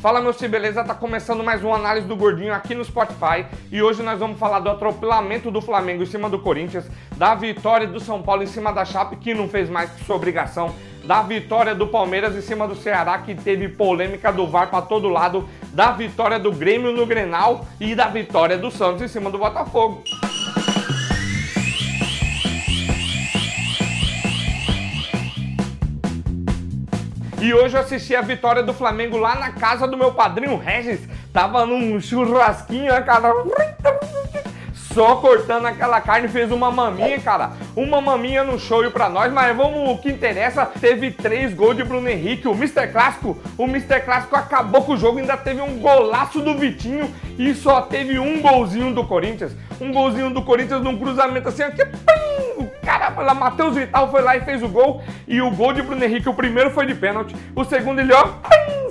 Fala meu beleza? Tá começando mais uma análise do Gordinho aqui no Spotify e hoje nós vamos falar do atropelamento do Flamengo em cima do Corinthians, da vitória do São Paulo em cima da Chape que não fez mais que sua obrigação, da vitória do Palmeiras em cima do Ceará que teve polêmica do VAR para todo lado, da vitória do Grêmio no Grenal e da vitória do Santos em cima do Botafogo. E hoje eu assisti a vitória do Flamengo lá na casa do meu padrinho Regis. Tava num churrasquinho, né, cara. Só cortando aquela carne, fez uma maminha, cara. Uma maminha no show pra nós, mas vamos, o que interessa, teve três gols de Bruno Henrique. O Mr. Clássico, o Mr. Clássico acabou com o jogo, ainda teve um golaço do Vitinho e só teve um golzinho do Corinthians. Um golzinho do Corinthians num cruzamento assim, aqui, cara foi lá, Matheus Vital foi lá e fez o gol. E o gol de Bruno Henrique, o primeiro foi de pênalti. O segundo ele, ó,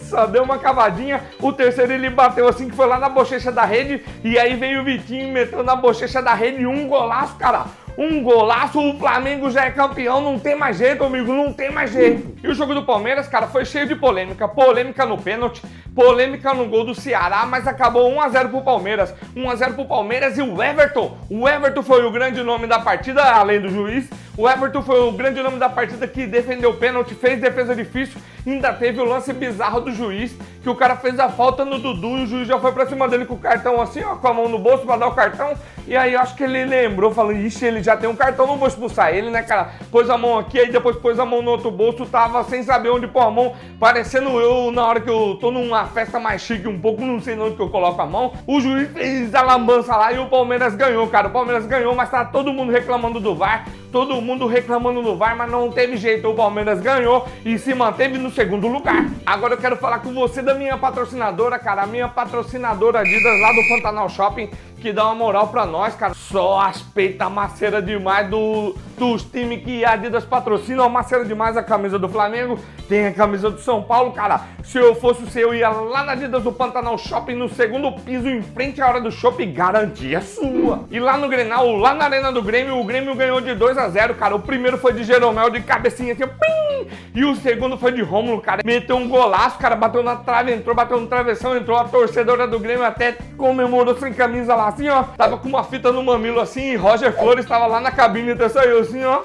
só deu uma cavadinha. O terceiro ele bateu assim, que foi lá na bochecha da rede. E aí veio o Vitinho meteu na bochecha da rede. Um golaço, cara um golaço, o Flamengo já é campeão, não tem mais jeito, amigo, não tem mais jeito. E o jogo do Palmeiras, cara, foi cheio de polêmica. Polêmica no pênalti, polêmica no gol do Ceará, mas acabou 1 a 0 pro Palmeiras. 1 a 0 pro Palmeiras e o Everton. O Everton foi o grande nome da partida, além do juiz. O Everton foi o grande nome da partida que defendeu o pênalti, fez defesa difícil. Ainda teve o lance bizarro do juiz, que o cara fez a falta no Dudu e o juiz já foi pra cima dele com o cartão assim, ó, com a mão no bolso pra dar o cartão. E aí eu acho que ele lembrou, falando, ixi, ele já tem um cartão, não vou expulsar ele, né, cara? Pôs a mão aqui, aí depois pôs a mão no outro bolso, tava sem saber onde pôr a mão, parecendo eu na hora que eu tô numa festa mais chique um pouco, não sei onde que eu coloco a mão. O juiz fez a lambança lá e o Palmeiras ganhou, cara. O Palmeiras ganhou, mas tá todo mundo reclamando do VAR todo mundo reclamando no VAR, mas não teve jeito. O Palmeiras ganhou e se manteve no segundo lugar. Agora eu quero falar com você da minha patrocinadora, cara. A minha patrocinadora Adidas lá do Pantanal Shopping que dá uma moral pra nós, cara. Só as peitas maceira demais do, dos times que a Adidas patrocina. Maceira demais a camisa do Flamengo. Tem a camisa do São Paulo, cara. Se eu fosse o seu, eu ia lá na Adidas do Pantanal Shopping, no segundo piso, em frente à hora do shopping, garantia sua. E lá no Grenal, lá na Arena do Grêmio, o Grêmio ganhou de 2 a 0 cara. O primeiro foi de Jeromel, de cabecinha aqui, pim! E o segundo foi de Rômulo, cara. Meteu um golaço, cara. Bateu na trave, entrou, bateu no travessão, entrou. A torcedora do Grêmio até comemorou sem camisa lá assim, ó. Tava com uma fita no mamilo assim, e Roger Flores tava lá na cabine, até saiu assim, ó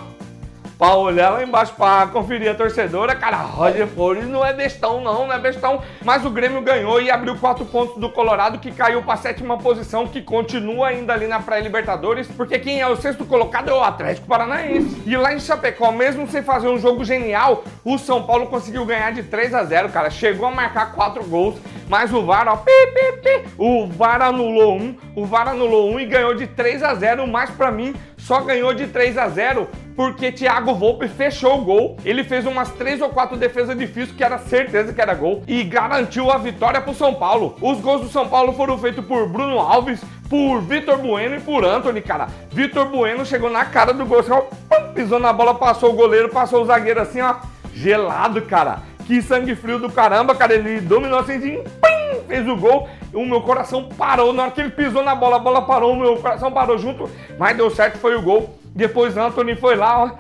pra olhar lá embaixo pra conferir a torcedora. Cara, Roger Flores não é bestão, não, não é bestão. Mas o Grêmio ganhou e abriu quatro pontos do Colorado, que caiu pra sétima posição, que continua ainda ali na pré-Libertadores, porque quem é o sexto colocado é o Atlético Paranaense. E lá em Chapecó, mesmo sem fazer um jogo genial, o São Paulo conseguiu ganhar de 3 a 0 cara. Chegou a marcar quatro gols, mas o VAR, ó, pi, pi, pi, o VAR anulou um, o VAR anulou um e ganhou de 3 a 0 mas para mim só ganhou de 3 a 0 porque Thiago Volpe fechou o gol. Ele fez umas três ou quatro defesas difíceis que era certeza que era gol e garantiu a vitória para o São Paulo. Os gols do São Paulo foram feitos por Bruno Alves, por Vitor Bueno e por Anthony, cara. Vitor Bueno chegou na cara do gol, assim, ó, pisou na bola, passou o goleiro, passou o zagueiro assim, ó, gelado, cara. Que sangue frio do caramba, cara. Ele dominou assim, assim fez o gol. O meu coração parou. Na hora que ele pisou na bola, a bola parou, o meu coração parou junto. Mas deu certo, foi o gol. Depois Anthony foi lá, ó,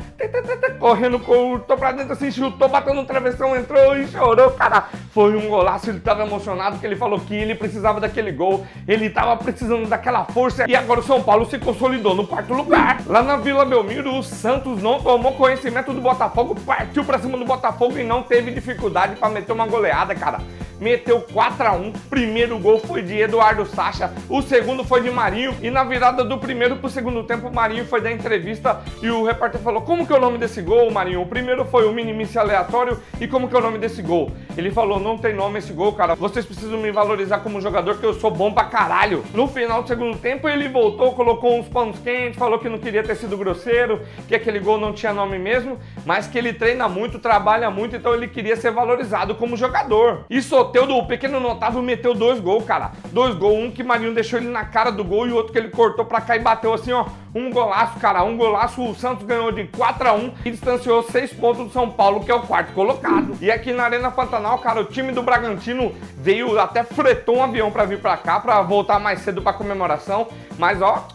correndo, cortou pra dentro assim, chutou, bateu no travessão, entrou e chorou, cara. Foi um golaço, ele tava emocionado, que ele falou que ele precisava daquele gol, ele tava precisando daquela força. E agora o São Paulo se consolidou no quarto lugar. Lá na Vila Belmiro, o Santos não tomou conhecimento do Botafogo, partiu pra cima do Botafogo e não teve dificuldade para meter uma goleada, cara meteu 4 a 1 Primeiro gol foi de Eduardo Sacha, o segundo foi de Marinho. E na virada do primeiro pro segundo tempo, o Marinho foi dar entrevista e o repórter falou: Como que é o nome desse gol, Marinho? O primeiro foi o minimice aleatório e como que é o nome desse gol? Ele falou: Não tem nome esse gol, cara. Vocês precisam me valorizar como jogador, que eu sou bom pra caralho. No final do segundo tempo, ele voltou, colocou uns panos quentes, falou que não queria ter sido grosseiro, que aquele gol não tinha nome mesmo, mas que ele treina muito, trabalha muito, então ele queria ser valorizado como jogador. E Soteudo, o pequeno notável, meteu dois gols, cara. Dois gols, um que Marinho deixou ele na cara do gol e outro que ele cortou pra cá e bateu assim, ó. Um golaço, cara, um golaço. O Santos ganhou de 4 a 1 e distanciou 6 pontos do São Paulo, que é o quarto colocado. E aqui na Arena Pantanal, cara, o time do Bragantino veio, até fretou um avião para vir para cá, para voltar mais cedo para comemoração. Mas ó,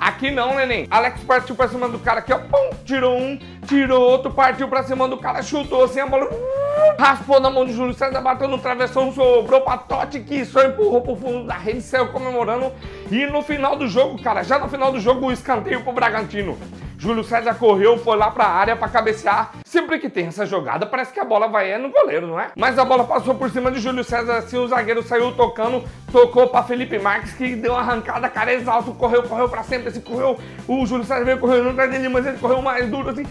Aqui não, neném. Alex partiu pra cima do cara aqui, ó. Pum, tirou um, tirou outro, partiu pra cima do cara, chutou assim a bola. Raspou na mão de Júlio César, bateu no travessão, sobrou pra Totti que só empurrou pro fundo da rede, saiu comemorando. E no final do jogo, cara, já no final do jogo, o escanteio pro Bragantino. Júlio César correu, foi lá pra área pra cabecear. Sempre que tem essa jogada, parece que a bola vai é no goleiro, não é? Mas a bola passou por cima de Júlio César, assim, o zagueiro saiu tocando, tocou pra Felipe Marques, que deu uma arrancada, cara, exalto, correu, correu pra sempre, assim, correu. O Júlio César veio correndo atrás dele, mas ele correu mais duro, assim,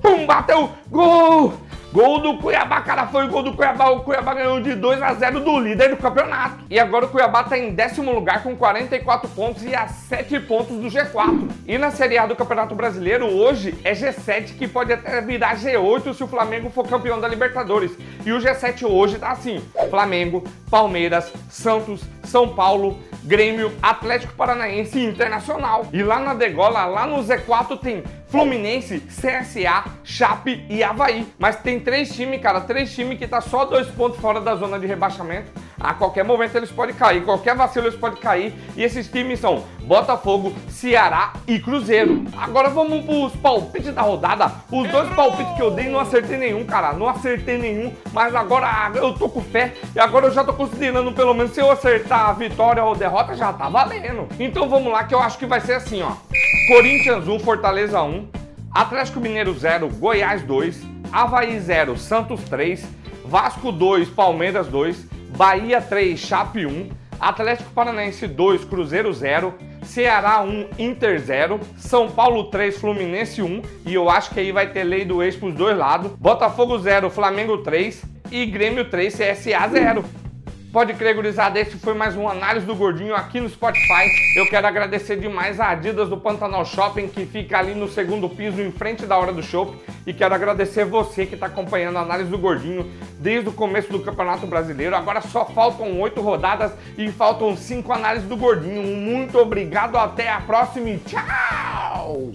pum, bateu, gol! Gol do Cuiabá, cara, foi o gol do Cuiabá. O Cuiabá ganhou de 2 a 0 do líder do campeonato. E agora o Cuiabá tá em décimo lugar com 44 pontos e a 7 pontos do G4. E na Série A do Campeonato Brasileiro, hoje é G7 que pode até virar G8 se o Flamengo for campeão da Libertadores. E o G7 hoje tá assim: Flamengo, Palmeiras, Santos, São Paulo, Grêmio, Atlético Paranaense e Internacional. E lá na degola, lá no Z4 tem Fluminense, CSA, Chape e Havaí. Mas tem três times, cara, três times que tá só dois pontos fora da zona de rebaixamento. A qualquer momento eles podem cair, qualquer vacilo eles podem cair. E esses times são Botafogo, Ceará e Cruzeiro. Agora vamos pros palpites da rodada. Os dois palpites que eu dei não acertei nenhum, cara. Não acertei nenhum, mas agora eu tô com fé e agora eu já tô considerando pelo menos se eu acertar a vitória ou derrota já tá valendo. Então vamos lá que eu acho que vai ser assim, ó. Corinthians 1, Fortaleza 1, Atlético Mineiro 0, Goiás 2, Havaí 0, Santos 3, Vasco 2, Palmeiras 2, Bahia 3, Chape 1, Atlético Paranaense 2, Cruzeiro 0, Ceará 1, Inter 0, São Paulo 3, Fluminense 1, e eu acho que aí vai ter lei do ex pros dois lados, Botafogo 0, Flamengo 3 e Grêmio 3, CSA 0. Pode crer, gurizada, esse foi mais uma análise do Gordinho aqui no Spotify. Eu quero agradecer demais a Adidas do Pantanal Shopping, que fica ali no segundo piso, em frente da Hora do Show. E quero agradecer você que está acompanhando a análise do Gordinho desde o começo do Campeonato Brasileiro. Agora só faltam oito rodadas e faltam cinco análises do Gordinho. Muito obrigado, até a próxima e tchau!